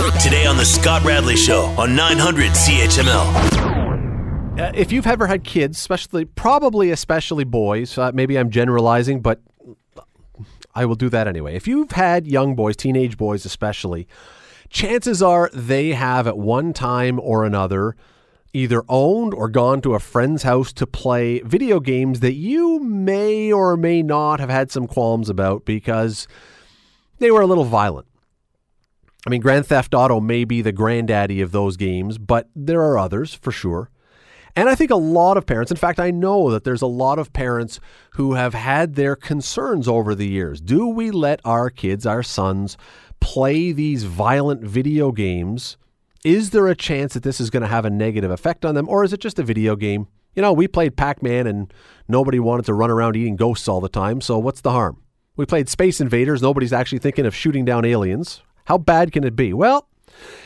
Today on The Scott Radley Show on 900 CHML. Uh, if you've ever had kids, especially, probably especially boys, uh, maybe I'm generalizing, but I will do that anyway. If you've had young boys, teenage boys especially, chances are they have at one time or another either owned or gone to a friend's house to play video games that you may or may not have had some qualms about because they were a little violent. I mean, Grand Theft Auto may be the granddaddy of those games, but there are others for sure. And I think a lot of parents, in fact, I know that there's a lot of parents who have had their concerns over the years. Do we let our kids, our sons, play these violent video games? Is there a chance that this is going to have a negative effect on them, or is it just a video game? You know, we played Pac Man and nobody wanted to run around eating ghosts all the time, so what's the harm? We played Space Invaders, nobody's actually thinking of shooting down aliens. How bad can it be? Well,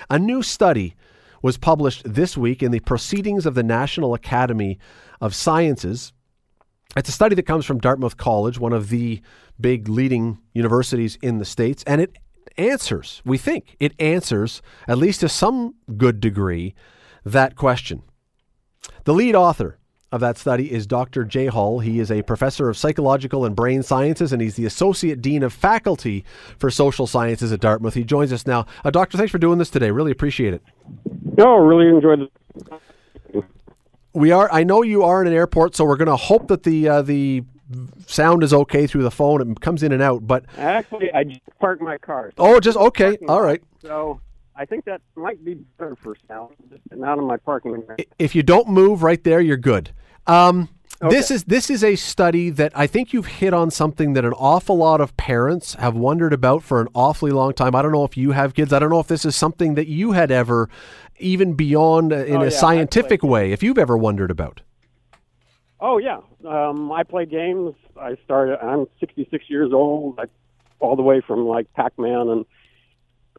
a new study was published this week in the Proceedings of the National Academy of Sciences. It's a study that comes from Dartmouth College, one of the big leading universities in the States, and it answers, we think, it answers, at least to some good degree, that question. The lead author of that study is Dr. Jay Hull. He is a professor of psychological and brain sciences, and he's the associate dean of faculty for social sciences at Dartmouth. He joins us now. Uh, doctor, thanks for doing this today. Really appreciate it. No, really enjoyed it. We are. I know you are in an airport, so we're going to hope that the uh, the sound is okay through the phone. It comes in and out, but Actually, I just parked my car. oh, just okay. All right. So I think that might be better for sound. Just not in my parking area. If you don't move right there, you're good. Um, This is this is a study that I think you've hit on something that an awful lot of parents have wondered about for an awfully long time. I don't know if you have kids. I don't know if this is something that you had ever, even beyond uh, in Oh, a yeah, scientific way, if you've ever wondered about. Oh yeah, um, I play games. I started. I'm 66 years old. I, all the way from like Pac-Man and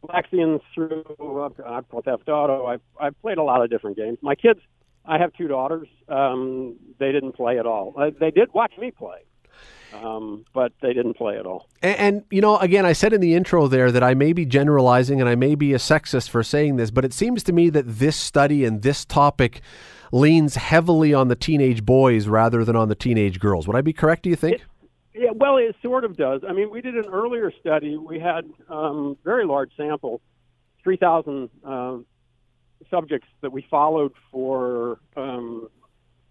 Galaxians through uh, Theft Auto. I've I've played a lot of different games. My kids. I have two daughters. Um, they didn't play at all. Uh, they did watch me play, um, but they didn't play at all. And, and you know, again, I said in the intro there that I may be generalizing and I may be a sexist for saying this, but it seems to me that this study and this topic leans heavily on the teenage boys rather than on the teenage girls. Would I be correct? Do you think? Yeah, well, it sort of does. I mean, we did an earlier study. We had um, very large sample, 3,000 um, subjects that we followed for, um,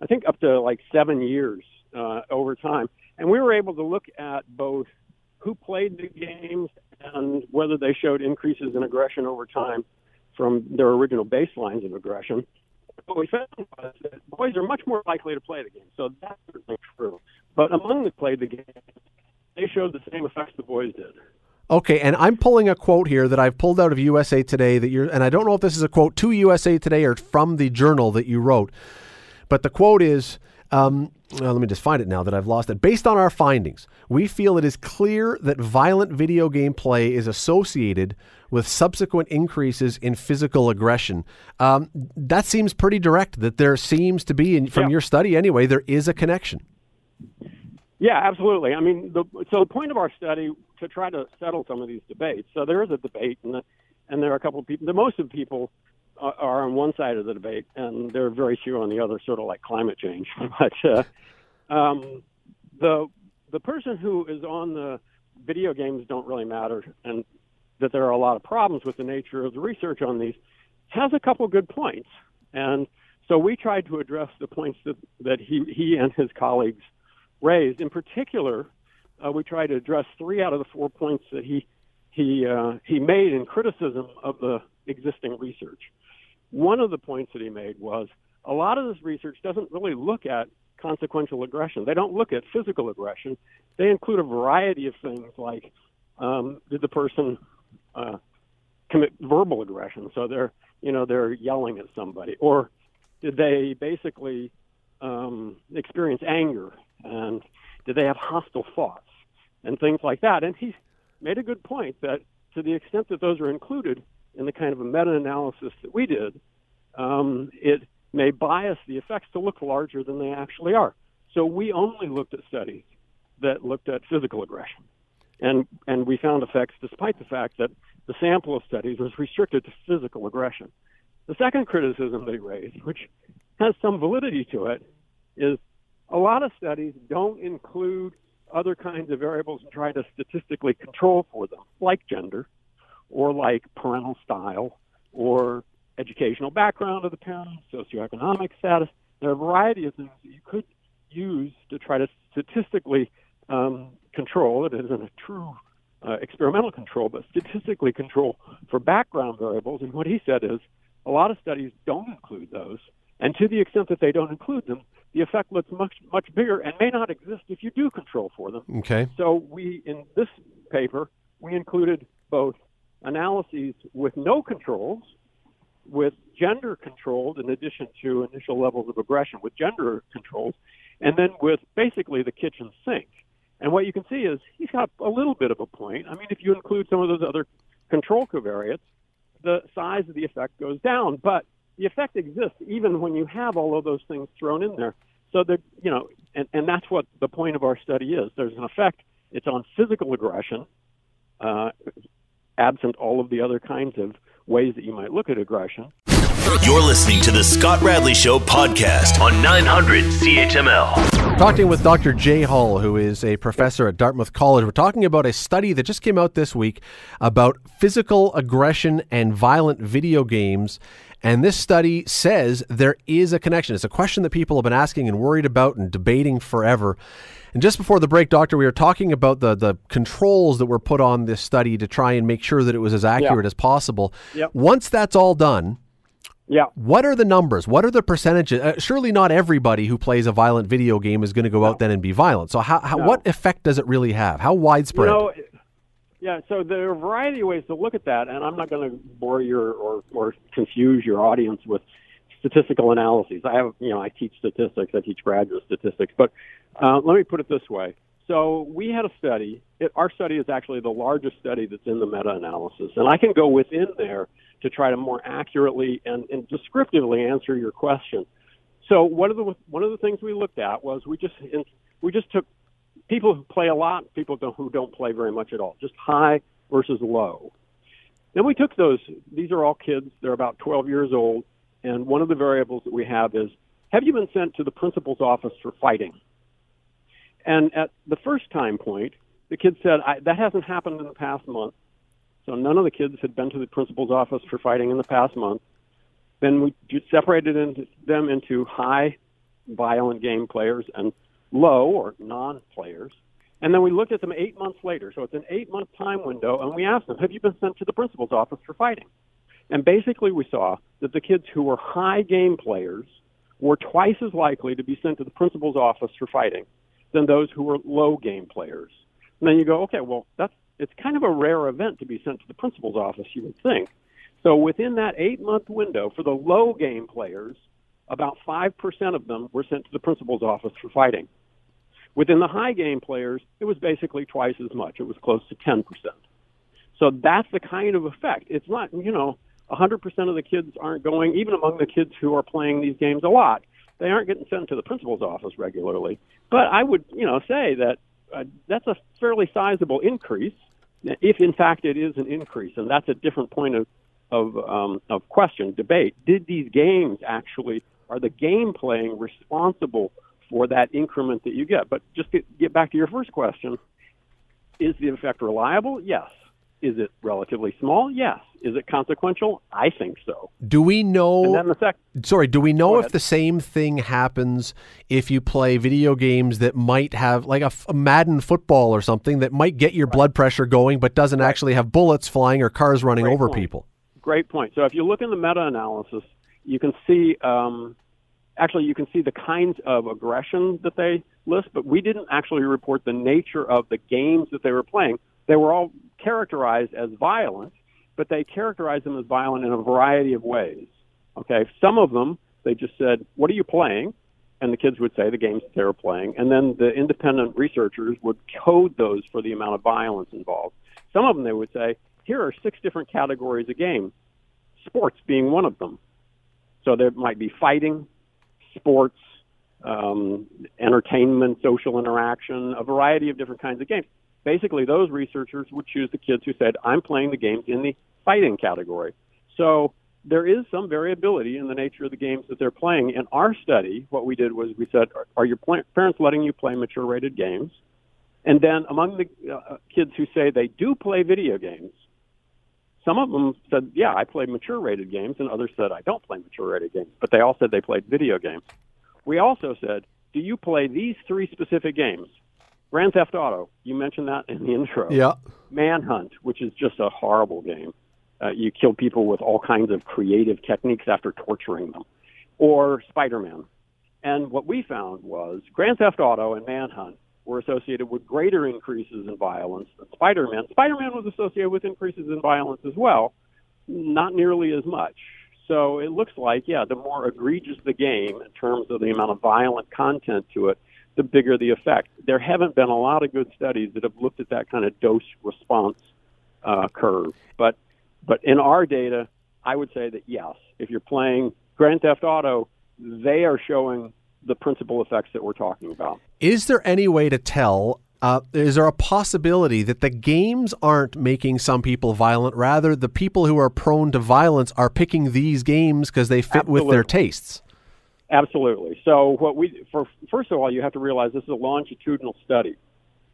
I think, up to like seven years uh, over time. And we were able to look at both who played the games and whether they showed increases in aggression over time from their original baselines of aggression. What we found was that boys are much more likely to play the game, so that's certainly true. But among the played the game, they showed the same effects the boys did. Okay, and I'm pulling a quote here that I've pulled out of USA Today that you're, and I don't know if this is a quote to USA Today or from the journal that you wrote, but the quote is, um, well, let me just find it now that I've lost it. Based on our findings, we feel it is clear that violent video game play is associated with subsequent increases in physical aggression. Um, that seems pretty direct. That there seems to be, in, from Yeah. your study anyway, there is a connection. Yeah, absolutely. I mean, the, so the point of our study to try to settle some of these debates. So there is a debate, and the, and there are a couple of people. The most of people are, are on one side of the debate, and there are very few on the other, sort of like climate change. but uh, um, the the person who is on the video games don't really matter, and that there are a lot of problems with the nature of the research on these has a couple good points, and so we tried to address the points that that he he and his colleagues raised. In particular, uh, we tried to address three out of the four points that he he uh, he made in criticism of the existing research. One of the points that he made was a lot of this research doesn't really look at consequential aggression. They don't look at physical aggression. They include a variety of things like um, did the person uh, commit verbal aggression? So they're you know they're yelling at somebody, or did they basically um, experience anger and did they have hostile thoughts and things like that? And he made a good point that to the extent that those are included in the kind of a meta-analysis that we did, um, it may bias the effects to look larger than they actually are. So we only looked at studies that looked at physical aggression, and and we found effects despite the fact that the sample of studies was restricted to physical aggression. The second criticism they raised, which has some validity to it, is a lot of studies don't include other kinds of variables and try to statistically control for them, like gender or like parental style or educational background of the parents, socioeconomic status. There are a variety of things that you could use to try to statistically um, control. It isn't a true uh, experimental control, but statistically control for background variables. And what he said is a lot of studies don't include those. And to the extent that they don't include them, the effect looks much much bigger and may not exist if you do control for them. Okay. So we in this paper we included both analyses with no controls, with gender controlled in addition to initial levels of aggression with gender controls, and then with basically the kitchen sink. And what you can see is he's got a little bit of a point. I mean, if you include some of those other control covariates, the size of the effect goes down. But the effect exists even when you have all of those things thrown in there. So that you know, and, and that's what the point of our study is. There's an effect. It's on physical aggression, uh, absent all of the other kinds of ways that you might look at aggression. You're listening to the Scott Radley Show podcast on 900 CHML. Talking with Dr. Jay Hull, who is a professor at Dartmouth College. We're talking about a study that just came out this week about physical aggression and violent video games. And this study says there is a connection. It's a question that people have been asking and worried about and debating forever. And just before the break, Doctor, we were talking about the, the controls that were put on this study to try and make sure that it was as accurate Yeah. as possible. Yep. Once that's all done, Yeah. what are the numbers? What are the percentages? Uh, surely not everybody who plays a violent video game is going to go out then and be violent. So how, how No. what effect does it really have? How You widespread? know, yeah. So there are a variety of ways to look at that, and I'm not going to bore your or or confuse your audience with statistical analyses. I have, you know, I teach statistics. I teach graduate statistics, but uh, let me put it this way. So we had a study. It, our study is actually the largest study that's in the meta-analysis, and I can go within there to try to more accurately and, and descriptively answer your question. So one of the one of the things we looked at was we just we just took people who play a lot, people who don't play very much at all, just high versus low. Then we took those. These are all kids. They're about 12 years old, and one of the variables that we have is have you been sent to the principal's office for fighting? And at the first time point, the kid said that hasn't happened in the past month. So none of the kids had been to the principal's office for fighting in the past month. Then we separated into, them into high violent game players and low or non-players. And then we looked at them eight months later. So it's an eight-month time window, and we asked them, "Have you been sent to the principal's office for fighting?" And basically, we saw that the kids who were high game players were twice as likely to be sent to the principal's office for fighting than those who were low game players. And then you go, okay, well, that's it's kind of a rare event to be sent to the principal's office, you would think. So within that eight month window, for the low game players, about 5% of them were sent to the principal's office for fighting. Within the high game players, it was basically twice as much. It was close to 10%. So that's the kind of effect. It's not, you know, 100% of the kids aren't going, even among the kids who are playing these games a lot, they aren't getting sent to the principal's office regularly. But I would, you know, say that uh, that's a fairly sizable increase, if in fact it is an increase, and that's a different point of of um, of question debate. Did these games actually are the game playing responsible for that increment that you get? But just to get back to your first question, is the effect reliable? Yes. Is it relatively small? Yes. Is it consequential? I think so. do we know? And then the sec- Sorry, do we know if the same thing happens if you play video games that might have, like a Madden football or something, that might get your blood pressure going but doesn't actually have bullets flying or cars running Great over point. people? Great point. So if you look in the meta-analysis, you can see um, actually you can see the kinds of aggression that they list, but we didn't actually report the nature of the games that they were playing. They were all characterized as violent, but they characterized them as violent in a variety of ways. Okay, some of them they just said, "What are you playing?" and the kids would say the games that they were playing, and then the independent researchers would code those for the amount of violence involved. Some of them they would say, here are six different categories of game, sports being one of them. So there might be fighting, sports, um, entertainment, social interaction, a variety of different kinds of games. Basically those researchers would choose the kids who said, I'm playing the games in the fighting category. So there is some variability in the nature of the games that they're playing. In our study, what we did was we said, Are, are your pl- parents letting you play mature rated games? And then among the uh, kids who say they do play video games, some of them said, Yeah, I play mature rated games, and others said, I don't play mature rated games. But they all said they played video games. We also said, Do you play these three specific games? Grand Theft Auto, you mentioned that in the intro. Yeah. Manhunt, which is just a horrible game. Uh, you kill people with all kinds of creative techniques after torturing them. Or Spider Man. And what we found was Grand Theft Auto and Manhunt were associated with greater increases in violence than Spider Man. Spider Man was associated with increases in violence as well, not nearly as much. So it looks like, yeah, the more egregious the game in terms of the amount of violent content to it, the bigger the effect. There haven't been a lot of good studies that have looked at that kind of dose response uh, curve. But but in our data, I would say that yes, if you're playing Grand Theft Auto, they are showing the principal effects that we're talking about. Is there any way to tell? Uh, is there a possibility that the games aren't making some people violent? Rather, the people who are prone to violence are picking these games because they fit Absolutely. with their tastes. Absolutely. So what we for first of all, you have to realize this is a longitudinal study.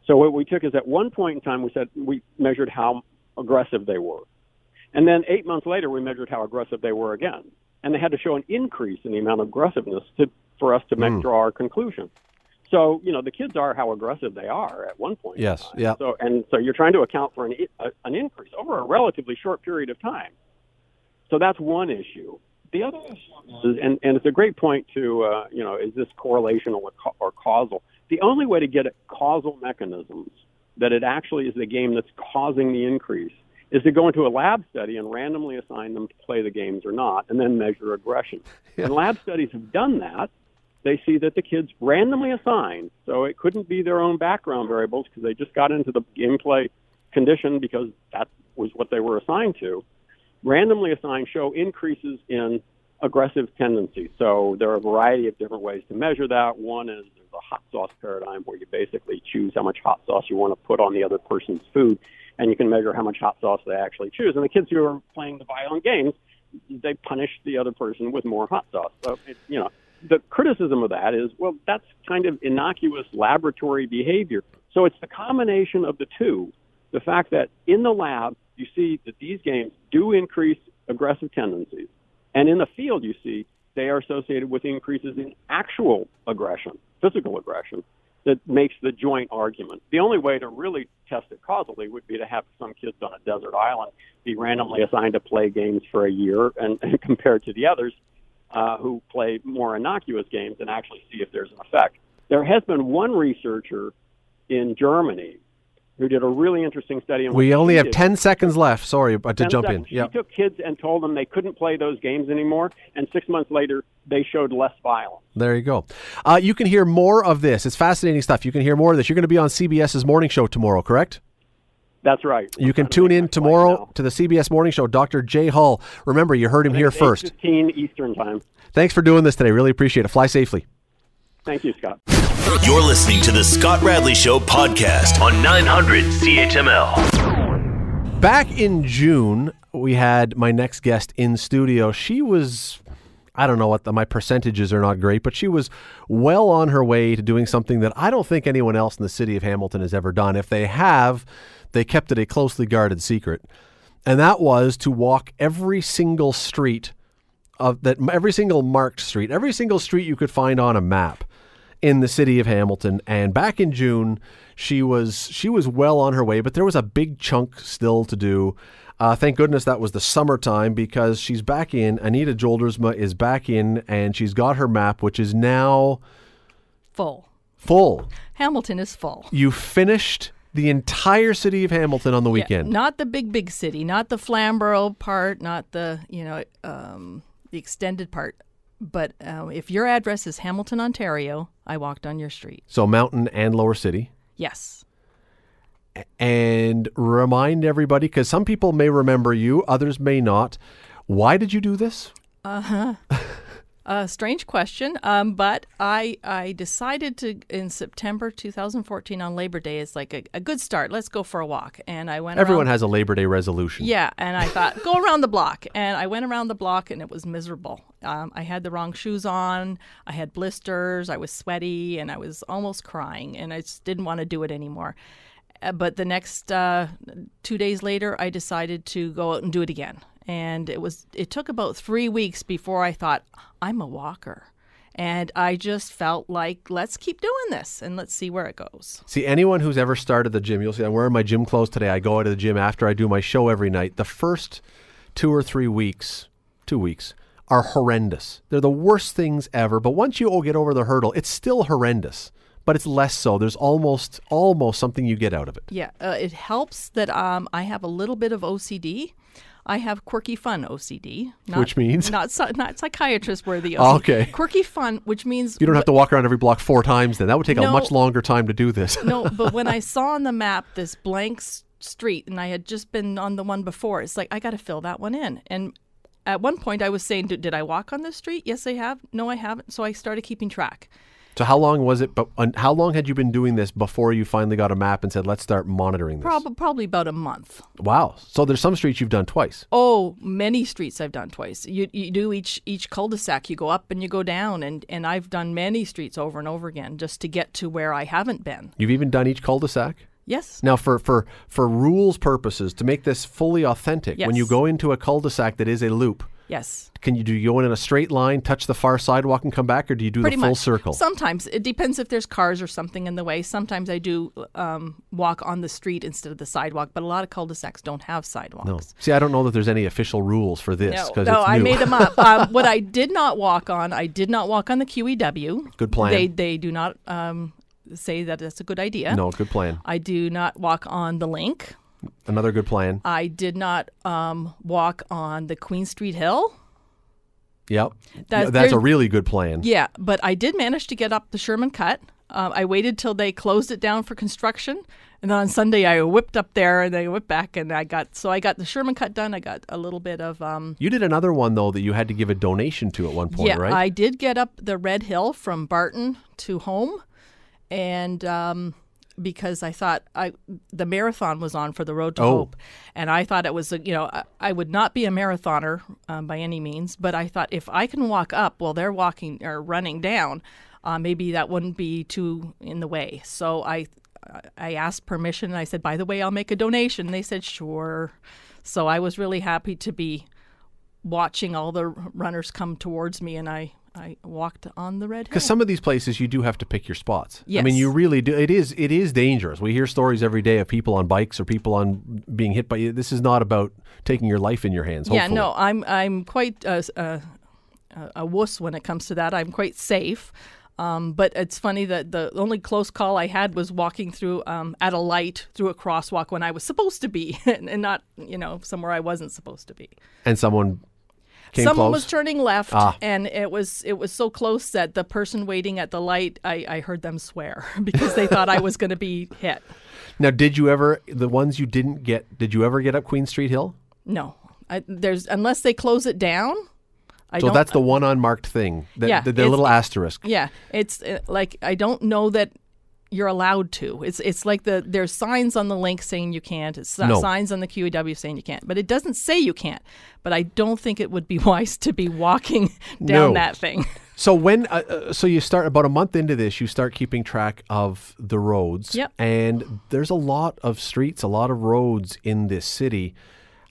So what we took is at one point in time we said we measured how aggressive they were. And then 8 months later we measured how aggressive they were again. And they had to show an increase in the amount of aggressiveness to for us to make, hmm. draw our conclusion. So, you know, the kids are how aggressive they are at one point. Yes, yeah. So and so you're trying to account for an an increase over a relatively short period of time. So that's one issue. The other issue is, and, and it's a great point to, uh, you know, is this correlational or, ca- or causal? The only way to get at causal mechanisms that it actually is the game that's causing the increase is to go into a lab study and randomly assign them to play the games or not, and then measure aggression. And lab studies have done that. They see that the kids randomly assigned, so it couldn't be their own background variables because they just got into the gameplay condition because that was what they were assigned to randomly assigned show increases in aggressive tendencies. So there are a variety of different ways to measure that. One is there's a hot sauce paradigm where you basically choose how much hot sauce you want to put on the other person's food, and you can measure how much hot sauce they actually choose. And the kids who are playing the violent games, they punish the other person with more hot sauce. So it, you know, the criticism of that is, well, that's kind of innocuous laboratory behavior. So it's the combination of the two. The fact that in the lab, you see that these games do increase aggressive tendencies. And in the field, you see they are associated with increases in actual aggression, physical aggression, that makes the joint argument. The only way to really test it causally would be to have some kids on a desert island be randomly assigned to play games for a year and, and compared to the others uh, who play more innocuous games and actually see if there's an effect. There has been one researcher in Germany who did a really interesting study. in We only have did 10 seconds left. Sorry, but to jump seconds. in. Yeah. She took kids and told them they couldn't play those games anymore, and six months later, they showed less violence. There you go. Uh, you can hear more of this. It's fascinating stuff. You can hear more of this. You're going to be on CBS's morning show tomorrow, correct? That's right. You can tune in make my flight tomorrow to the CBS Morning Show. Dr. Jay Hull. Remember, you heard him here first. 8:15 Eastern time. Thanks for doing this today. Really appreciate it. Fly safely. Thank you, Scott. You're listening to the Scott Radley Show podcast on 900 CHML. Back in June, we had my next guest in studio. She was, I don't know what the, my percentages are not great, but she was well on her way to doing something that I don't think anyone else in the city of Hamilton has ever done. If they have, they kept it a closely guarded secret. And that was to walk every single street of that every single marked street, every single street you could find on a map in the city of Hamilton. And back in June, she was she was well on her way, but there was a big chunk still to do. Uh, thank goodness that was the summertime because she's back in. Anita Joldersma is back in, and she's got her map, which is now Full. full. Hamilton is full. You finished the entire city of Hamilton on the Yeah, weekend. not the big, big city, not the Flamborough part, not the, you know, um, the extended part. But uh, if your address is Hamilton, Ontario, I walked on your street. so Mountain and Lower City. Yes. and remind everybody because some people may remember you, others may not. Why did you do this? A strange question, um, but I I decided to in September 2014 on Labor Day is like a, a good start. Let's go for a walk, and I went. Everyone around, has a Labor Day resolution. Yeah, and I thought go around the block, and I went around the block, and it was miserable. Um, I had the wrong shoes on. I had blisters. I was sweaty, and I was almost crying, and I just didn't want to do it anymore. Uh, but the next uh, two days later, I decided to go out and do it again and it was it took about three weeks before I thought I'm a walker. And I just felt like let's keep doing this and let's see where it goes. See, anyone who's ever started the gym, you'll see I'm wearing my gym clothes today. I go out to the gym after I do my show every night. The first two or three weeks, two weeks, are horrendous. They're the worst things ever. But once you get over the hurdle, it's still horrendous. But it's less so. There's almost almost something you get out of it. Yeah, uh, it helps that um, I have a little bit of OCD. I have quirky fun OCD, not, Which means? not not psychiatrist worthy. OCD. okay. quirky fun, which means You don't have to walk around every block four times. Then that would take a much longer time to do this. no, but when I saw on the map this blank street and I had just been on the one before, it's like I got to fill that one in. And at one point, I was saying, "Did did I walk on this street? Yes, I have. No, I haven't. So I started keeping track. So how long was it? But how long had you been doing this before you finally got a map and said, "Let's start monitoring this"? Prob- probably about a month. Wow. So there's some streets you've done twice. Oh, many streets I've done twice. You you do each each cul-de-sac. You go up and you go down, and and I've done many streets over and over again just to get to where I haven't been. You've even done each cul-de-sac. Yes. Now, for for for rules purposes, to make this fully authentic, when you go into a cul-de-sac that is a loop, Yes. can you do you go in a straight line, touch the far sidewalk, and come back, or do you do Pretty the full much. circle? Sometimes it depends if there's cars or something in the way. Sometimes I do um, walk on the street instead of the sidewalk, but a lot of cul-de-sacs don't have sidewalks. no. See, I don't know that there's any official rules for this No, no, I made them up. um, what I did not walk on, I did not walk on the QEW. Good plan. They they do not um, say that it's a good idea. no, good plan. I do not walk on the Linc. Another good plan. I did not um, walk on the Queen Street Hill. Yep. That- Yeah, that's a really good plan. Yeah, but I did manage to get up the Sherman Cut. Um, I waited till they closed it down for construction, and then on Sunday I whipped up there and I whipped back, and I got so I got the Sherman Cut done. I got a little bit of um, You did another one though that you had to give a donation to at one point, yeah. right? I did get up the Red Hill from Barton to home, and um, because I thought I the marathon was on for the Road to Oh. Hope, and I thought it was a, you know I, I would not be a marathoner um, by any means, but I thought if I can walk up while they're walking or running down, uh, maybe that wouldn't be too in the way. So I I asked permission and I said, by the way, I'll make a donation. They said sure. So I was really happy to be watching all the runners come towards me, and I I walked on the red. Because some of these places you do have to pick your spots. I mean, you really do. It is it is dangerous. We hear stories every day of people on bikes or people on being hit by. This is not about taking your life in your hands. Yeah, no, I'm I'm quite uh, uh, a wuss when it comes to that. I'm quite safe. Um, but it's funny that the only close call I had was walking through um, at a light through a crosswalk when I was supposed to be, and, and not you know somewhere I wasn't supposed to be. And someone came Someone close. was turning left, Ah. and it was it was so close that the person waiting at the light, I, I heard them swear because they thought I was going to be hit. now, did you ever the ones you didn't get? Did you ever get up Queen Street Hill? No, I, there's unless they close it down. I So that's the one unmarked thing. That, Yeah, the, the little asterisk. Yeah, it's like I don't know that you're allowed to. It's it's like the there's signs on the Linc saying you can't. It's No. signs on the QEW saying you can't, but it doesn't say you can't. But I don't think it would be wise to be walking down No. that thing. So when uh, uh, so you start about a month into this, you start keeping track of the roads. Yep. And there's a lot of streets, a lot of roads in this city.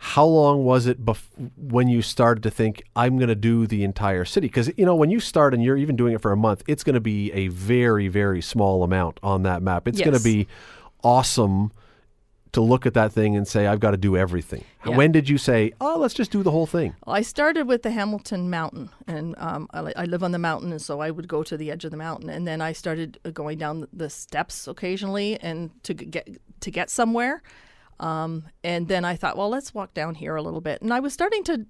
How long was it bef- when you started to think I'm going to do the entire city? Because you know when you start and you're even doing it for a month, it's going to be a very very small amount on that map. It's going to be awesome to look at that thing and say I've got to do everything. Yeah. When did you say, "Oh, let's just do the whole thing"? Well, I started with the Hamilton Mountain, and um, I, I live on the mountain, and so I would go to the edge of the mountain, and then I started uh, going down the steps occasionally, and to get to get somewhere. Um, and then I thought, well, let's walk down here a little bit, and I was starting to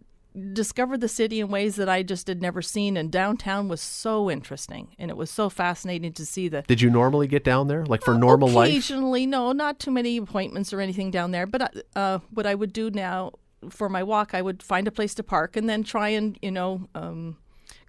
discover the city in ways that I just had never seen, and downtown was so interesting, and it was so fascinating to see the Did you normally get down there like for normal life? Occasionally, no, not too many appointments or anything down there. But uh, uh, what I would do now for my walk, I would find a place to park and then try and you know um,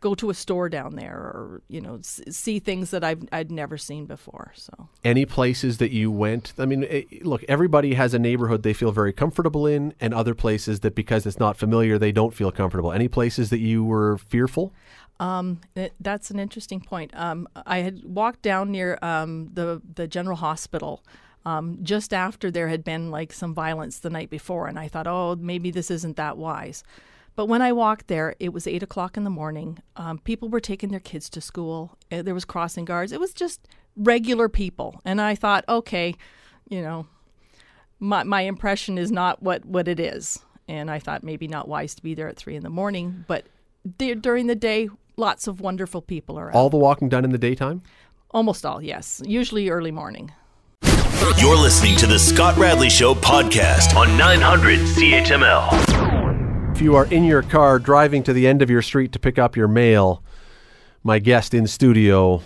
go to a store down there or you know s- see things that I've I'd never seen before. So Any places that you went? I mean, eh, look, everybody has a neighborhood they feel very comfortable in, and other places that because it's not familiar, they don't feel comfortable. Any places that you were fearful? It- That's an interesting point. Um, I had walked down near um, the the general hospital um, just after there had been like some violence the night before, and I thought, oh, maybe this isn't that wise. But when I walked there, it was eight o'clock in the morning. Um, people were taking their kids to school. Uh, There was crossing guards. It was just regular people, and I thought, okay, you know, my my impression is not what what it is, and I thought maybe not wise to be there at three in the morning, but there, during the day, lots of wonderful people are. All the walking done in the daytime? Almost all, yes. Usually early morning. You're listening to the Scott Radley Show podcast on 900 CHML. You are in your car driving to the end of your street to pick up your mail, my guest in studio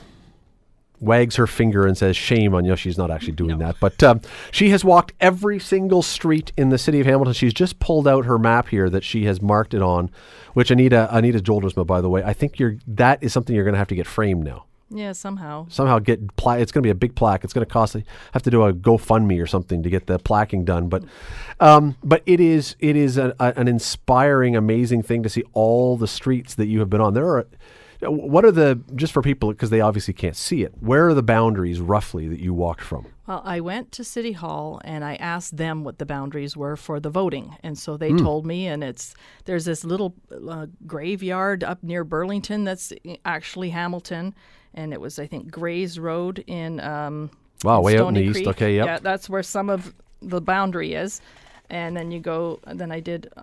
wags her finger and says, Shame on you. She's not actually doing that. But um, she has walked every single street in the city of Hamilton. She's just pulled out her map here that she has marked it on, which Anita, Anita Joldersma, by the way, I think you're, that is something you're going to have to get framed now. Yeah, somehow. Somehow get pla- it's going to be a big plaque. It's going to cost I have to do a GoFundMe or something to get the plaquing done. But um, but it is it is a, a, an inspiring, amazing thing to see all the streets that you have been on. There are what are the just for people because they obviously can't see it. Where are the boundaries roughly that you walked from? Well, I went to City Hall and I asked them what the boundaries were for the voting, and so they told me. And it's there's this little uh, graveyard up near Burlington that's actually Hamilton, and it was I think Grays Road in um, Wow, way out in the Stony east. Okay, yep. Yeah, that's where some of the boundary is, and then you go. Then I did. Uh,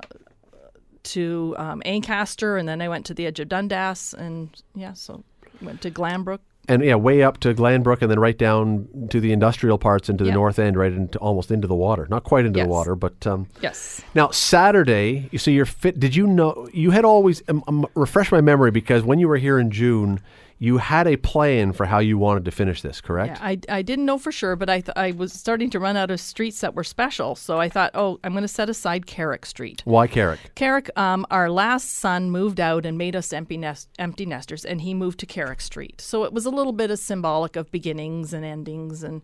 to um, Ancaster, and then I went to the edge of Dundas, and yeah, so went to Glanbrook. And yeah, way up to Glanbrook and then right down to the industrial parts into the Yeah. north end, right into almost into the water. Not quite into Yes. the water, but um, Yes. Now Saturday, you so you're fit. Did you know you had always um, um, refresh my memory because when you were here in June, you had a plan for how you wanted to finish this, correct? Yeah, I, I didn't know for sure, but I th- I was starting to run out of streets that were special, so I thought, oh, I'm going to set aside Carrick Street. Why Carrick? Carrick, um, our last son moved out and made us empty nest empty nesters, and he moved to Carrick Street. So it was a little bit of symbolic of beginnings and endings, and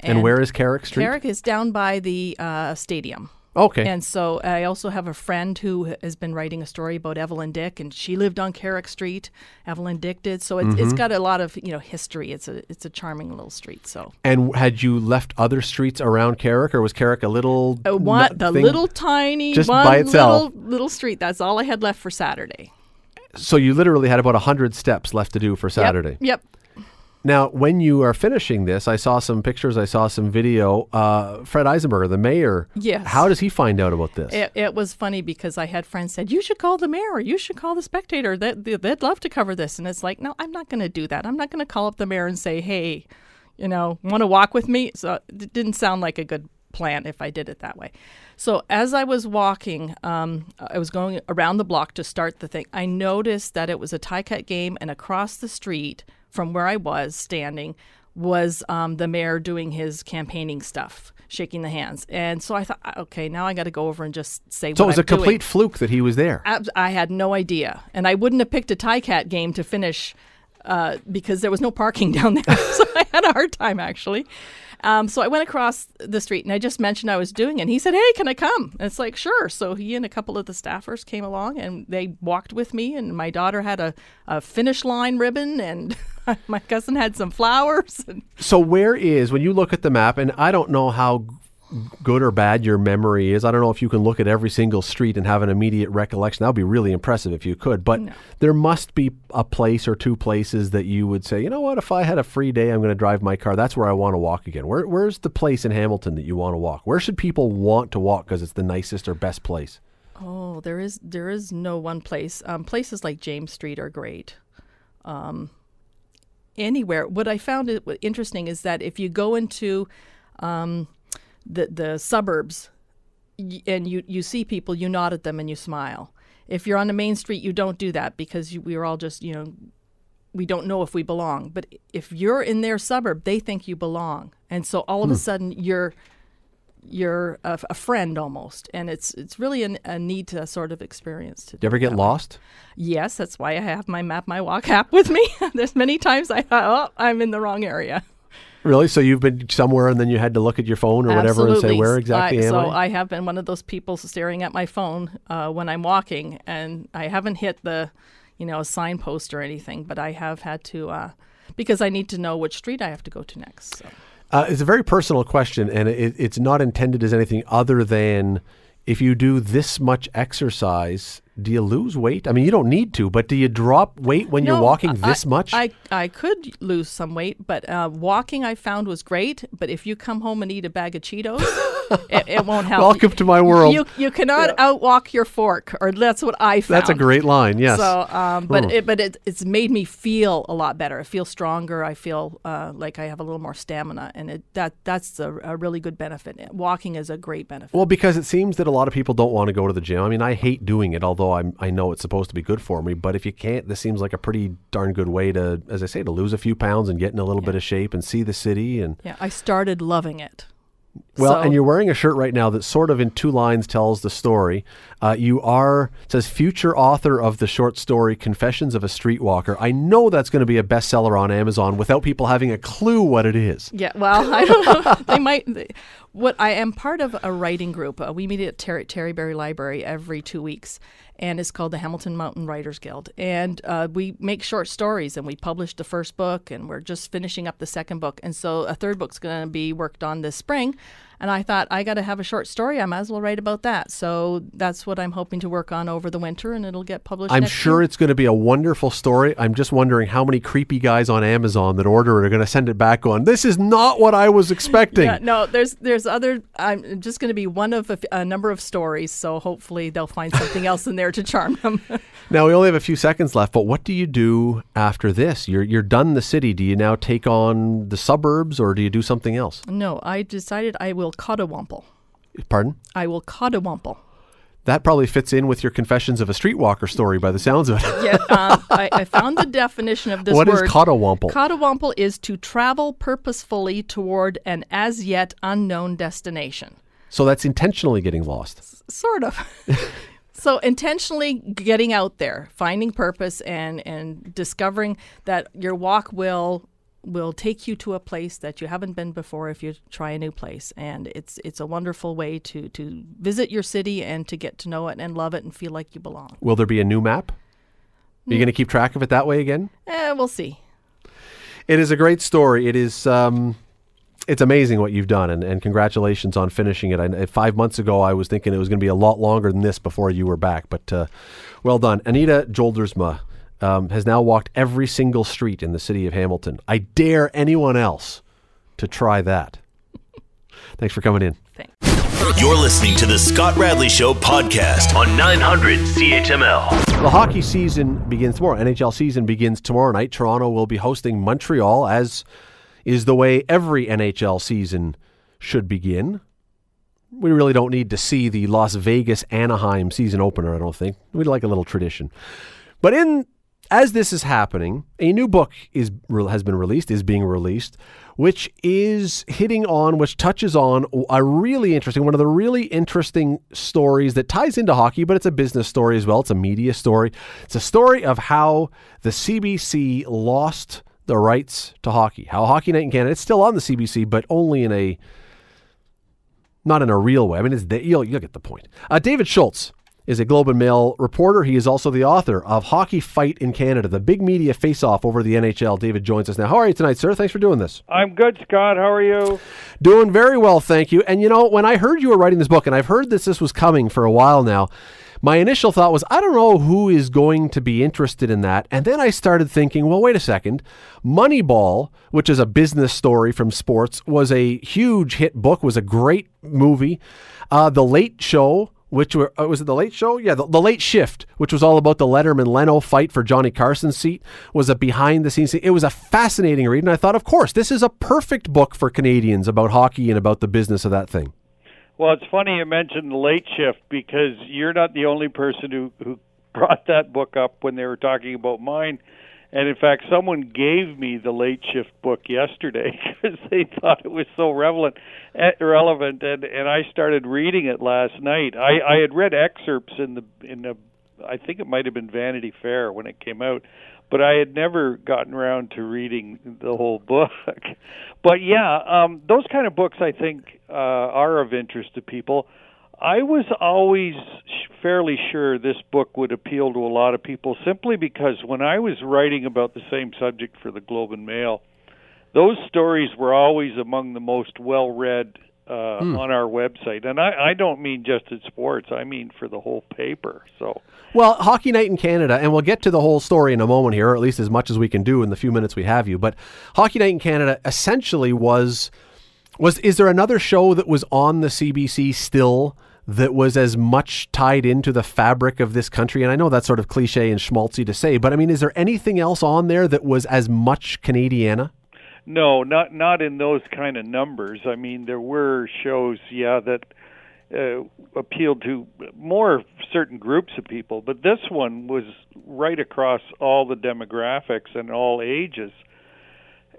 And, where is Carrick Street? Carrick is down by the uh, stadium. Okay. And so I also have a friend who has been writing a story about Evelyn Dick, and she lived on Carrick Street. Evelyn Dick did, so it's, Mm-hmm. it's got a lot of you know history. It's a it's a charming little street. So and had you left other streets around Carrick, or was Carrick a little uh, what nut the thing? little tiny just by itself. little little street. That's all I had left for Saturday. So you literally had about hundred steps left to do for Yep, Saturday. Yep. Now, when you are finishing this, I saw some pictures, I saw some video. Uh, Fred Eisenberger, the mayor. Yes. How does he find out about this? It, it was funny because I had friends said you should call the mayor, you should call the spectator. That they, they'd love to cover this, and it's like, no, I'm not going to do that. I'm not going to call up the mayor and say, hey, you know, want to walk with me? So it didn't sound like a good plan if I did it that way. So as I was walking, um, I was going around the block to start the thing. I noticed that it was a Ti-Cat game, and across the street from where I was standing was um, the mayor doing his campaigning stuff, shaking the hands. And so I thought, okay, now I got to go over and just say so it was I'm a complete doing. fluke that he was there. Ab- I had no idea, and I wouldn't have picked a Ti-Cat game to finish uh, because there was no parking down there. so I had a hard time actually. Um, so I went across the street and I just mentioned I was doing it. And he said, Hey, can I come? And it's like, Sure. So he and a couple of the staffers came along and they walked with me. And my daughter had a, a finish line ribbon, and my cousin had some flowers. And So where is when you look at the map, and I don't know how good or bad your memory is. I don't know if you can look at every single street and have an immediate recollection. That would be really impressive if you could. But there must be a place or two places that you would say, you know what, if I had a free day, I'm going to drive my car. That's where I want to walk again. Where, where's the place in Hamilton that you want to walk? Where should people want to walk because it's the nicest or best place? Oh, there is there is no one place. Um, places like James Street are great. Um, anywhere. What I found it interesting is that if you go into um, the the suburbs and you you see people, you nod at them and you smile. If you're on the main street, you don't do that because you, we are all just you know we don't know if we belong. But if you're in their suburb, they think you belong, and so all of a sudden you're you're a, a friend almost, and it's it's really an, a neat uh, sort of experience. To Do you ever get lost? Yes, that's why I have my map, my walk app with me. There's many times I thought, oh, I'm in the wrong area. Really? So you've been somewhere and then you had to look at your phone or whatever and say where exactly I, am so I? I have been one of those people staring at my phone uh, when I'm walking, and I haven't hit the, you know, a signpost or anything, but I have had to uh, because I need to know which street I have to go to next. So. Uh, it's a very personal question, and it, it's not intended as anything other than if you do this much exercise, do you lose weight? I mean, you don't need to, but do you drop weight when you're No, walking I- this much? I, I could lose some weight, but uh, walking I found was great. But if you come home and eat a bag of Cheetos, it, it won't help. Welcome to my world. You you cannot outwalk your fork, or that's what I found. That's a great line. Yes. So, um, but Hmm. it, but it, it's made me feel a lot better. I feel stronger. I feel uh, like I have a little more stamina, and it, that that's a, a really good benefit. Walking is a great benefit. Well, because it seems that a lot of people don't want to go to the gym. I mean, I hate doing it, although I'm, I know it's supposed to be good for me. But if you can't, this seems like a pretty darn good way to, as I say, to lose a few pounds and get in a little bit of shape and see the city. And yeah, I started loving it. well, So- and you're wearing a shirt right now that sort of in two lines tells the story. Uh, you are it says future author of the short story Confessions of a Streetwalker. I know that's going to be a bestseller on Amazon without people having a clue what it is. Yeah, well, I don't know. they might. They, what I am part of a writing group. Uh, we meet at Ter- Terryberry Library every two weeks, and it's called the Hamilton Mountain Writers Guild. And uh, we make short stories, and we published the first book, and we're just finishing up the second book. And so a third book's going to be worked on this spring. And I thought I got to have a short story. I might as well write about that. So that's what I'm hoping to work on over the winter, and it'll get published. I'm sure year. it's going to be a wonderful story. I'm just wondering how many creepy guys on Amazon that order it are going to send it back going, this is not what I was expecting. Yeah, no, there's there's other. I'm just going to be one of a number of stories, so hopefully they'll find something else in there to charm them. Now we only have a few seconds left, but what do you do after this? You're you're done the city. Do you now take on the suburbs or do you do something else? no, I decided I will cottawample. Pardon? I will cottawample. That probably fits in with your Confessions of a Streetwalker story by the sounds of it. Yeah, um, I, I found the definition of this What is word. cottawample? Cottawample is to travel purposefully toward an as yet unknown destination. so that's intentionally getting lost. sort of. so intentionally getting out there, finding purpose, and and discovering that your walk will will take you to a place that you haven't been before if you try a new place and it's it's a wonderful way to to visit your city and to get to know it and love it and feel like you belong Will there be a new map? Are you going to keep track of it that way again? eh, we'll see It is a great story. It is. Um, it's amazing what you've done, and, and congratulations on finishing it. I, five months ago, I was thinking it was going to be a lot longer than this before you were back, but uh, well done. Anita Joldersma um, has now walked every single street in the city of Hamilton. I dare anyone else to try that. Thanks for coming in. thanks You're listening to the Scott Radley Show podcast on 900 CHML. The hockey season begins tomorrow. NHL season begins tomorrow night. Toronto will be hosting Montreal, as is the way every NHL season should begin. We really don't need to see the Las Vegas Anaheim season opener, I don't think. We'd like a little tradition. But in as this is happening, a new book is has been released, is being released, which is hitting on, which touches on a really interesting, one of the really interesting stories that ties into hockey, but it's a business story as well. It's a media story. It's a story of how the CBC lost the rights to hockey. How Hockey Night in Canada, it's still on the CBC, but only in a not in a real way. I mean, it's the, you'll, you'll get the point. Uh, David Shoalts is a Globe and Mail reporter. He is also the author of Hockey Fight in Canada, the big media face-off over the NHL. David joins us now. How are you tonight, sir? Thanks for doing this. I'm good, Scott. How are you? Doing very well, thank you. And you know, when I heard you were writing this book, and I've heard that this was coming for a while now, my initial thought was, I don't know who is going to be interested in that. And then I started thinking, well, wait a second. Moneyball, which is a business story from sports, was a huge hit book, was a great movie. Uh, the Late Show, which were, uh, was it the Late Show? Yeah, the, the Late Shift, which was all about the Letterman Leno fight for Johnny Carson's seat, was a behind the scenes. It was a fascinating read, and I thought, of course, this is a perfect book for Canadians about hockey and about the business of that thing. Well, it's funny you mentioned the late shift because you're not the only person who who brought that book up when they were talking about mine. And in fact, someone gave me the late shift book yesterday because they thought it was so relevant, eh, relevant, and and I started reading it last night. I I had read excerpts in the in the I think it might have been Vanity Fair when it came out, but I had never gotten around to reading the whole book. but yeah, um, those kind of books I think uh, are of interest to people. I was always fairly sure this book would appeal to a lot of people simply because when I was writing about the same subject for the Globe and Mail, those stories were always among the most well read uh, hmm. on our website. And I, I don't mean just in sports, I mean for the whole paper. So. Well, Hockey Night in Canada, and we'll get to the whole story in a moment here, or at least as much as we can do in the few minutes we have you. But Hockey Night in Canada essentially was was is there another show that was on the CBC still that was as much tied into the fabric of this country? And I know that's sort of cliche and schmaltzy to say, but I mean, is there anything else on there that was as much Canadiana? No, not not in those kind of numbers. I mean, there were shows, yeah, that uh, appealed to more certain groups of people, but this one was right across all the demographics and all ages.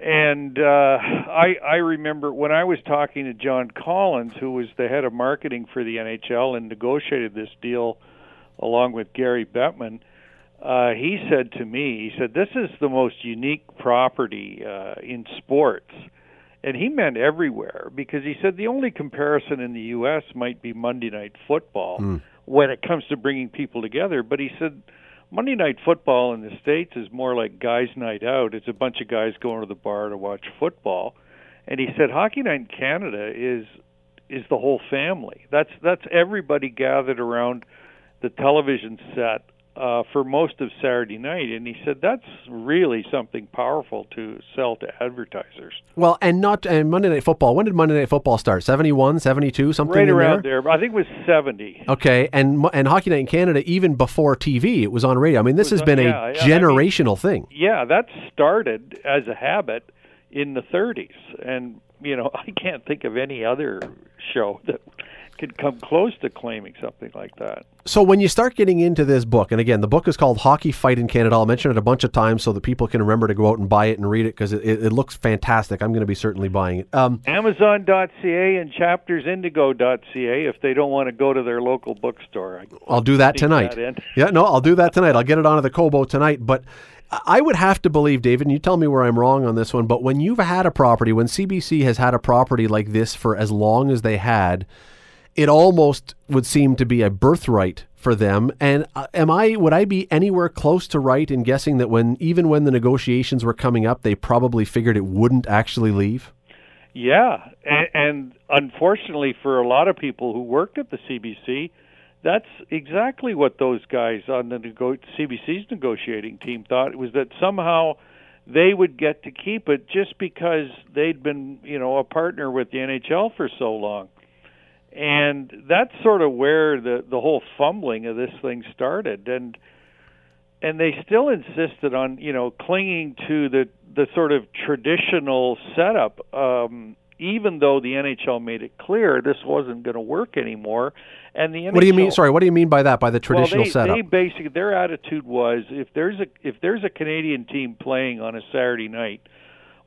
And uh, I I remember when I was talking to John Collins, who was the head of marketing for the NHL and negotiated this deal along with Gary Bettman. Uh, he said to me, he said, "This is the most unique property uh, in sports." and he meant everywhere because he said the only comparison in the U.S. might be Monday Night Football mm. when it comes to bringing people together. But he said Monday Night Football in the states is more like guys' night out. It's a bunch of guys going to the bar to watch football, and he said Hockey Night in Canada is is the whole family. That's that's everybody gathered around the television set uh, for most of Saturday night, and he said that's really something powerful to sell to advertisers. Well, and not and Monday Night Football. When did Monday Night Football start? 71, 72, something right around there? there. I think it was seventy. Okay, and and Hockey Night in Canada, even before TV, it was on radio. I mean, this has been yeah, a yeah, generational I mean, thing. Yeah, that started as a habit in the 30s, and you know I can't think of any other show that could come close to claiming something like that. So when you start getting into this book, and again, the book is called Hockey Fight in Canada. I'll mention it a bunch of times so that people can remember to go out and buy it and read it because it, it, looks fantastic. I'm going to be certainly buying it. Um, Amazon.ca and chaptersindigo.ca if they don't want to go to their local bookstore. I'll do that tonight. That yeah, no, I'll do that tonight. I'll get it onto the Kobo tonight. But I would have to believe, David, and you tell me where I'm wrong on this one, but when you've had a property, when CBC has had a property like this for as long as they had, it almost would seem to be a birthright for them. And uh, am I would I be anywhere close to right in guessing that when even when the negotiations were coming up, they probably figured it wouldn't actually leave? Yeah, and, and unfortunately for a lot of people who worked at the CBC, that's exactly what those guys on the nego- CBC's negotiating team thought. Was that somehow they would get to keep it just because they'd been, you know, a partner with the NHL for so long and that's sort of where the the whole fumbling of this thing started. And and they still insisted on you know clinging to the the sort of traditional setup um even though the NHL made it clear this wasn't going to work anymore. And the NHL, What do you mean sorry what do you mean by that by the traditional well, they, setup? they basically their attitude was if there's a if there's a Canadian team playing on a Saturday night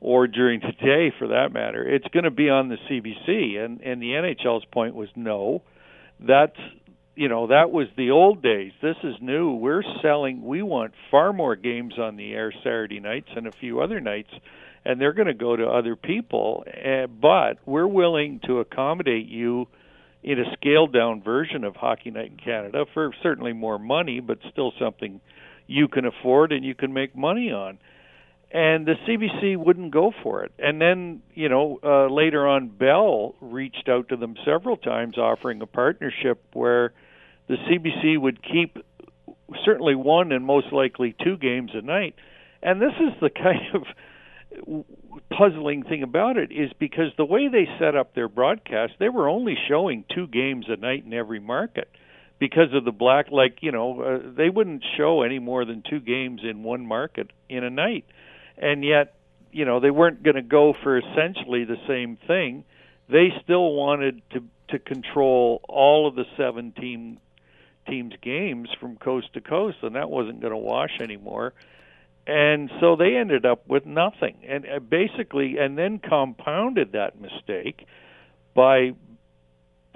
or during the day for that matter. It's going to be on the CBC, and and the NHL's point was no. That's you know that was the old days. This is new. We're selling. We want far more games on the air Saturday nights and a few other nights, and they're going to go to other people. Uh, but we're willing to accommodate you in a scaled down version of Hockey Night in Canada for certainly more money, but still something you can afford and you can make money on and the CBC wouldn't go for it. And then, you know, uh, later on, Bell reached out to them several times, offering a partnership where the CBC would keep certainly one and most likely two games a night. And this is the kind of puzzling thing about it is because the way they set up their broadcast, they were only showing two games a night in every market because of the black like you know uh, they wouldn't show any more than two games in one market in a night and yet you know they weren't going to go for essentially the same thing. They still wanted to to control all of the seven team teams games from coast to coast, and that wasn't going to wash anymore. and so they ended up with nothing and uh, basically and then compounded that mistake by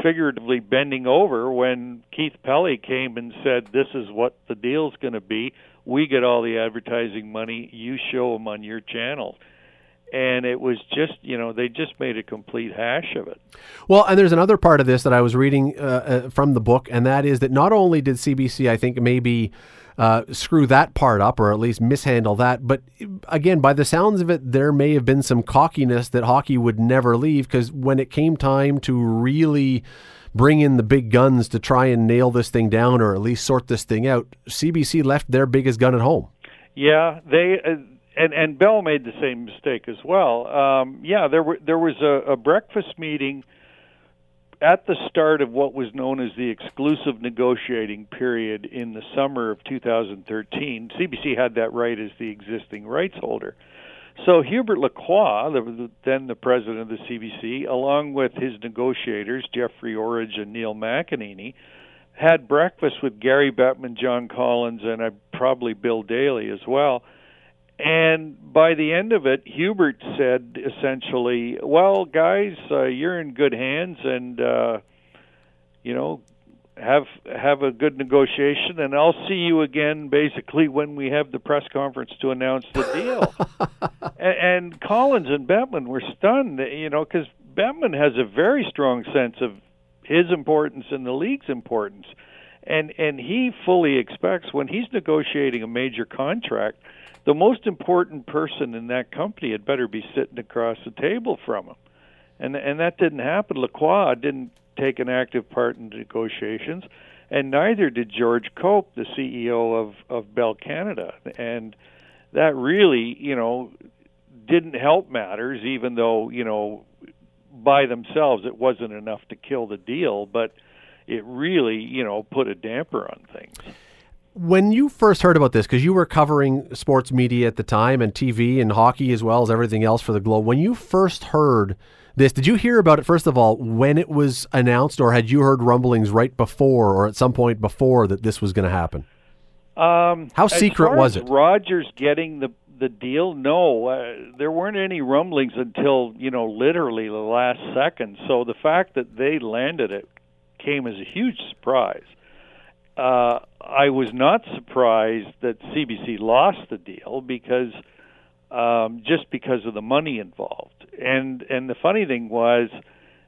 figuratively bending over when Keith Pelley came and said this is what the deal's going to be we get all the advertising money you show them on your channel and it was just you know they just made a complete hash of it well and there's another part of this that i was reading uh, uh, from the book and that is that not only did cbc i think maybe uh, screw that part up or at least mishandle that. But again, by the sounds of it, there may have been some cockiness that hockey would never leave because when it came time to really bring in the big guns to try and nail this thing down or at least sort this thing out, CBC left their biggest gun at home. Yeah, they. Uh, and and Bell made the same mistake as well. Um, yeah, there were there was a, a breakfast meeting at the start of what was known as the exclusive negotiating period in the summer of 2013, CBC had that right as the existing rights holder. So Hubert Lacroix, the, then the president of the CBC, along with his negotiators, Jeffrey Orridge and Neil McEnany, had breakfast with Gary Bettman, John Collins, and uh, probably Bill Daly as well – and by the end of it, Hubert said essentially, "Well, guys, uh, you're in good hands, and uh, you know, have have a good negotiation, and I'll see you again, basically, when we have the press conference to announce the deal." and, and Collins and Bettman were stunned, you know, because Bettman has a very strong sense of his importance and the league's importance, and and he fully expects when he's negotiating a major contract the most important person in that company had better be sitting across the table from him. And and that didn't happen. Lacroix didn't take an active part in negotiations, and neither did George Cope, the CEO of of Bell Canada. And that really, you know, didn't help matters, even though you know by themselves it wasn't enough to kill the deal, but it really, you know, put a damper on things when you first heard about this, because you were covering sports media at the time and TV and hockey as well as everything else for the Globe, when you first heard this, did you hear about it, first of all, when it was announced, or had you heard rumblings right before or at some point before that this was going to happen? Um, How secret was it? Rogers getting the the deal? No, uh, there weren't any rumblings until you know literally the last second. So the fact that they landed it came as a huge surprise uh, I was not surprised that CBC lost the deal because um, just because of the money involved. And and the funny thing was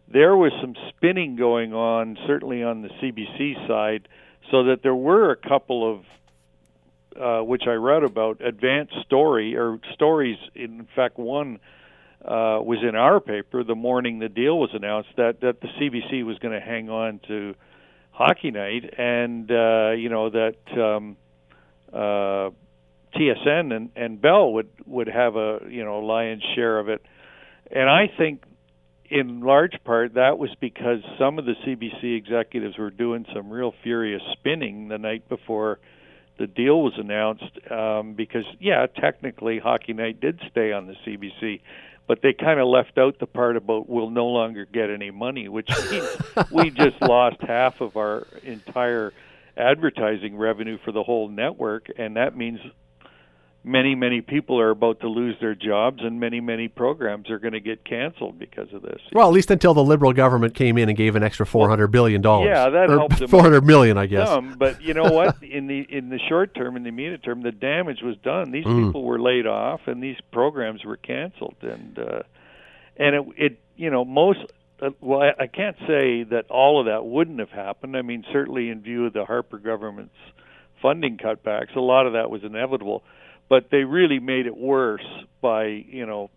there was some spinning going on, certainly on the CBC side, so that there were a couple of uh, which I read about advanced story or stories. In fact, one uh, was in our paper the morning the deal was announced that that the CBC was going to hang on to hockey night, and uh, you know that um, uh, TSN and, and Bell would would have a you know lion's share of it, and I think in large part that was because some of the CBC executives were doing some real furious spinning the night before the deal was announced um, because yeah technically hockey night did stay on the CBC but they kind of left out the part about we'll no longer get any money, which means we just lost half of our entire advertising revenue for the whole network, and that means many many people are about to lose their jobs and many many programs are going to get canceled because of this. Well at least until the liberal government came in and gave an extra 400 billion dollars. yeah that helped them 400 million i guess. some, but you know what? In the in the short term in the immediate term the damage was done. These mm. people were laid off and these programs were canceled and uh and it it you know most uh, well I, I can't say that all of that wouldn't have happened. I mean certainly in view of the harper government's funding cutbacks a lot of that was inevitable but they really made it worse by you know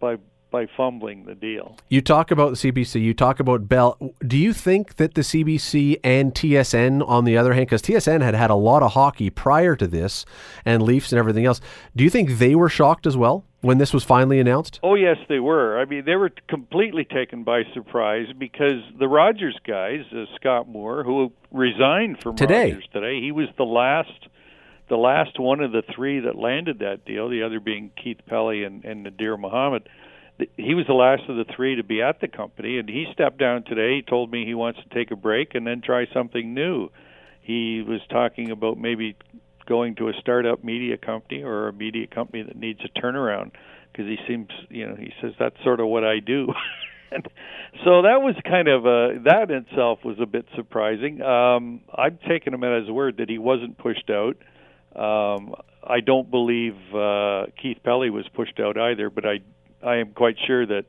by by fumbling the deal. You talk about the CBC, you talk about Bell. Do you think that the CBC and TSN, on the other hand, because TSN had had a lot of hockey prior to this, and Leafs and everything else, do you think they were shocked as well when this was finally announced? Oh yes, they were. I mean, they were completely taken by surprise because the Rogers guys, uh, Scott Moore, who resigned from today. Rogers today, he was the last the last one of the three that landed that deal, the other being Keith Pelley and, and Nadir Mohamed, he was the last of the three to be at the company, and he stepped down today. He told me he wants to take a break and then try something new. He was talking about maybe going to a startup media company or a media company that needs a turnaround because he seems, you know, he says that's sort of what I do. so that was kind of a that in itself was a bit surprising. Um, I've taken him at his word that he wasn't pushed out. Um, I don't believe uh, Keith Pelley was pushed out either, but I I am quite sure that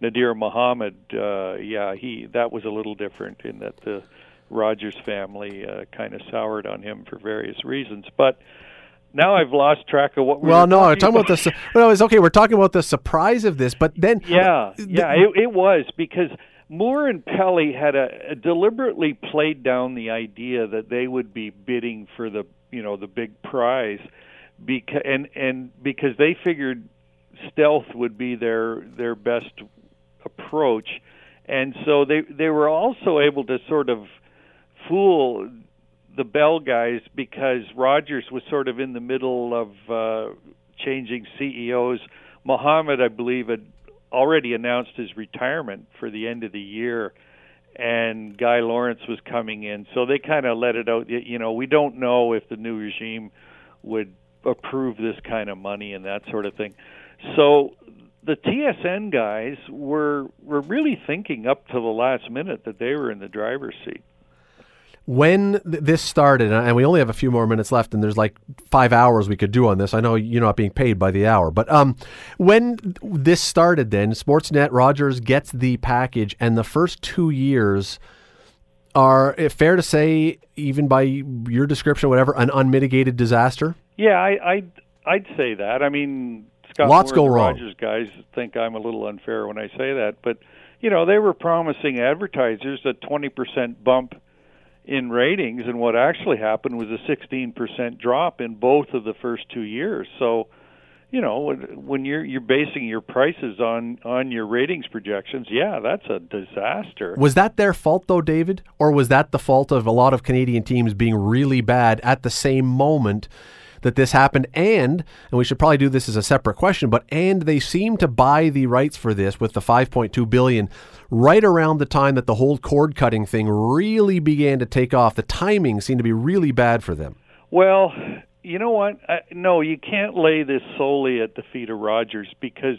Nadir Mohamed, uh, yeah, he that was a little different in that the Rogers family uh, kind of soured on him for various reasons. But now I've lost track of what. We well, were no, talking talking about, about the. No, it's okay. We're talking about the surprise of this, but then. Yeah, yeah, it, it was because Moore and Pelley had a, a deliberately played down the idea that they would be bidding for the you know the big prize, because and and because they figured stealth would be their their best approach, and so they they were also able to sort of fool the Bell guys because Rogers was sort of in the middle of uh, changing CEOs. Mohamed, I believe, had already announced his retirement for the end of the year, and Guy Laurence was coming in. So they kind of let it out. You know, we don't know if the new regime would approve this kind of money and that sort of thing. So the TSN guys were were really thinking up to the last minute that they were in the driver's seat when th- this started, and we only have a few more minutes left, and there's like five hours we could do on this. I know you're not being paid by the hour, but um, when this started, then Sportsnet Rogers gets the package, and the first two years are fair to say, even by your description, whatever, an unmitigated disaster. Yeah, I, I'd I'd say that. I mean, Scott lots Moore, go wrong. Rogers guys think I'm a little unfair when I say that, but you know they were promising advertisers a 20% bump in ratings, and what actually happened was a 16% drop in both of the first two years. So, you know, when you're you're basing your prices on on your ratings projections, yeah, that's a disaster. Was that their fault though, David, or was that the fault of a lot of Canadian teams being really bad at the same moment? That this happened and and we should probably do this as a separate question but and they seem to buy the rights for this with the 5.2 billion right around the time that the whole cord cutting thing really began to take off. The timing seemed to be really bad for them. Well you know what? I, no you can't lay this solely at the feet of Rogers because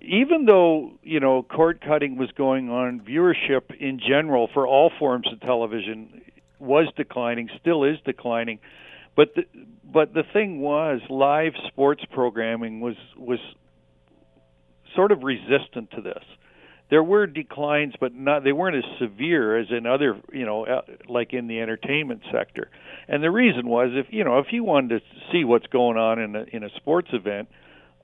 even though you know cord cutting was going on viewership in general for all forms of television was declining still is declining but the, but the thing was, live sports programming was was sort of resistant to this. There were declines, but not they weren't as severe as in other, you know, uh, like in the entertainment sector. And the reason was, if you know, if you wanted to see what's going on in a in a sports event,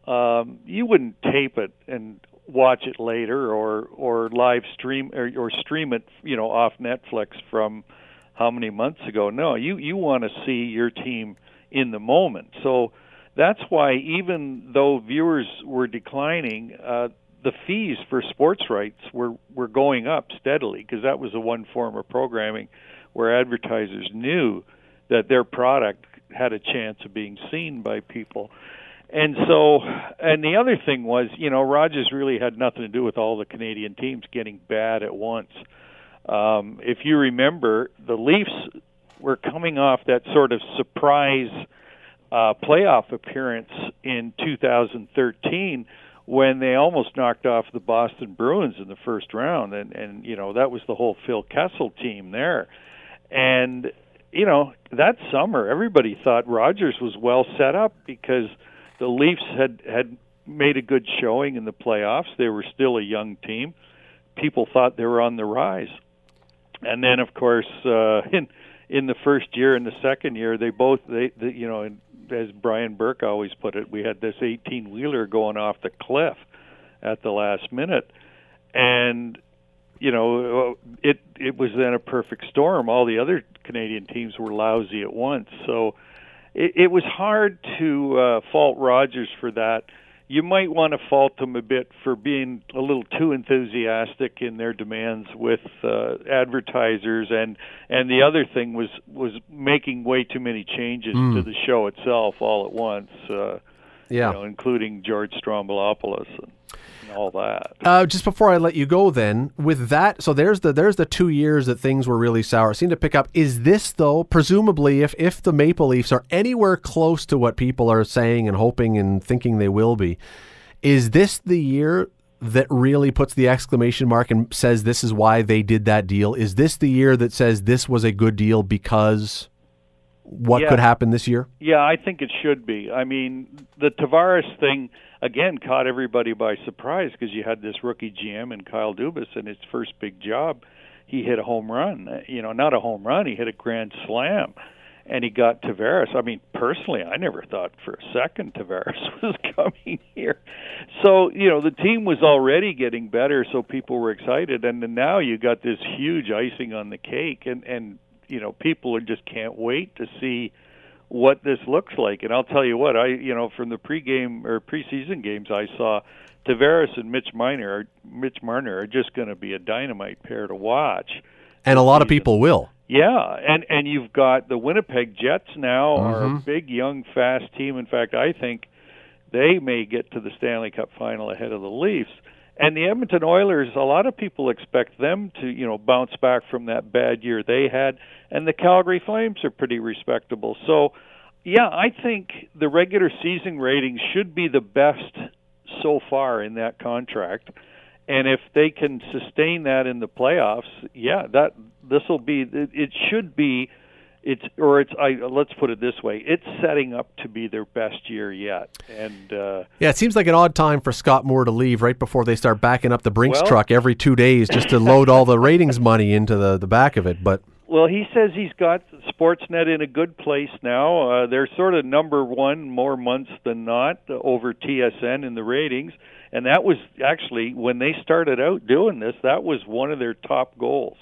um, you wouldn't tape it and watch it later, or or live stream or, or stream it, you know, off Netflix from how many months ago. No, you you want to see your team in the moment. So that's why even though viewers were declining, uh, the fees for sports rights were were going up steadily because that was the one form of programming where advertisers knew that their product had a chance of being seen by people. And so, and the other thing was, you know, Rogers really had nothing to do with all the Canadian teams getting bad at once. Um, if you remember, the Leafs were coming off that sort of surprise uh, playoff appearance in 2013 when they almost knocked off the Boston Bruins in the first round, and and you know that was the whole Phil Kessel team there, and you know that summer everybody thought Rogers was well set up because the Leafs had had made a good showing in the playoffs. They were still a young team. People thought they were on the rise and then of course uh, in in the first year and the second year they both they, they you know as Brian Burke always put it we had this 18 wheeler going off the cliff at the last minute. And you know it it was then a perfect storm. All the other Canadian teams were lousy at once. So it, it was hard to uh, fault Rogers for that you might want to fault them a bit for being a little too enthusiastic in their demands with uh, advertisers and and the other thing was was making way too many changes mm. to the show itself all at once uh, Yeah. you know, including George Stroumboulopoulos and, and all that. Uh, just before I let you go, then with that, so there's the there's the two years that things were really sour. It seemed to pick up. Is this though? Presumably, if if the Maple Leafs are anywhere close to what people are saying and hoping and thinking they will be, is this the year that really puts the exclamation mark and says this is why they did that deal? Is this the year that says this was a good deal because what Yeah. could happen this year? Yeah, I think it should be. I mean, the Tavares thing again caught everybody by surprise because you had this rookie GM and Kyle Dubas in his first big job. He hit a home run. You know, not a home run. He hit a grand slam, and he got Tavares. I mean, personally, I never thought for a second Tavares was coming here. So you know, the team was already getting better, so people were excited, and then now you got this huge icing on the cake, and and you know, people are just can't wait to see what this looks like. And I'll tell you what, I you know from the pregame or preseason games I saw, Tavares and Mitch are, Mitch Marner are just going to be a dynamite pair to watch. And a lot of people will. Yeah, and and you've got the Winnipeg Jets now are a big, young, fast team. In fact, I think they may get to the Stanley Cup final ahead of the Leafs. And the Edmonton Oilers, a lot of people expect them to, you know, bounce back from that bad year they had. And the Calgary Flames are pretty respectable. So, yeah, I think the regular season rating should be the best so far in that contract. And if they can sustain that in the playoffs, yeah, that this will be. It should be. It's or it's. I let's put it this way. It's setting up to be their best year yet. And uh, Yeah, it seems like an odd time for Scott Moore to leave right before they start backing up the Brinks Well- truck every two days just to load all the ratings money into the, the back of it. But Well, he says he's got Sportsnet in a good place now. Uh, they're sort of number one more months than not over TSN in the ratings, and that was actually when they started out doing this. That was one of their top goals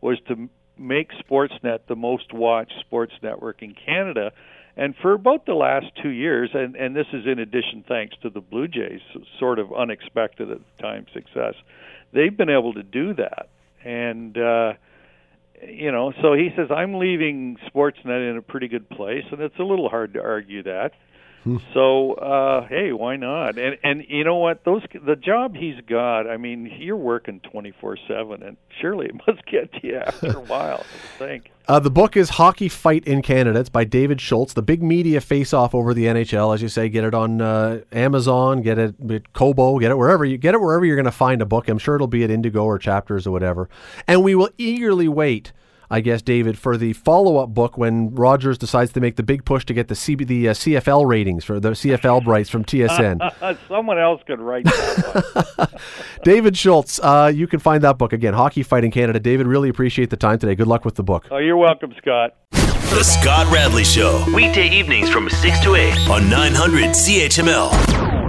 was to make Sportsnet the most watched sports network in Canada. And for about the last two years, and, and this is in addition thanks to the Blue Jays, sort of unexpected at the time success, they've been able to do that. And uh, you know, so he says I'm leaving Sportsnet in a pretty good place, and it's a little hard to argue that. So uh hey, why not? And and you know what? Those the job he's got. I mean, you're working 24/7 and surely it must get to you after a while, I think. uh, the book is Hockey Fight in Canada. It's by David Shoalts. The big media face off over the NHL, as you say. Get it on uh, Amazon, get it at Kobo, get it wherever you get it wherever you're going to find a book. I'm sure it'll be at Indigo or Chapters or whatever. And we will eagerly wait. I guess, David, for the follow-up book when Rogers decides to make the big push to get the CB, the uh, CFL ratings for the CFL rights from TSN. Someone else could write that one. David Shoalts, uh, you can find that book again, Hockey Fight in Canada. David, really appreciate the time today. Good luck with the book. oh, you're welcome, Scott. The Scott Radley Show. Weekday evenings from 6 to 8 on 900 CHML.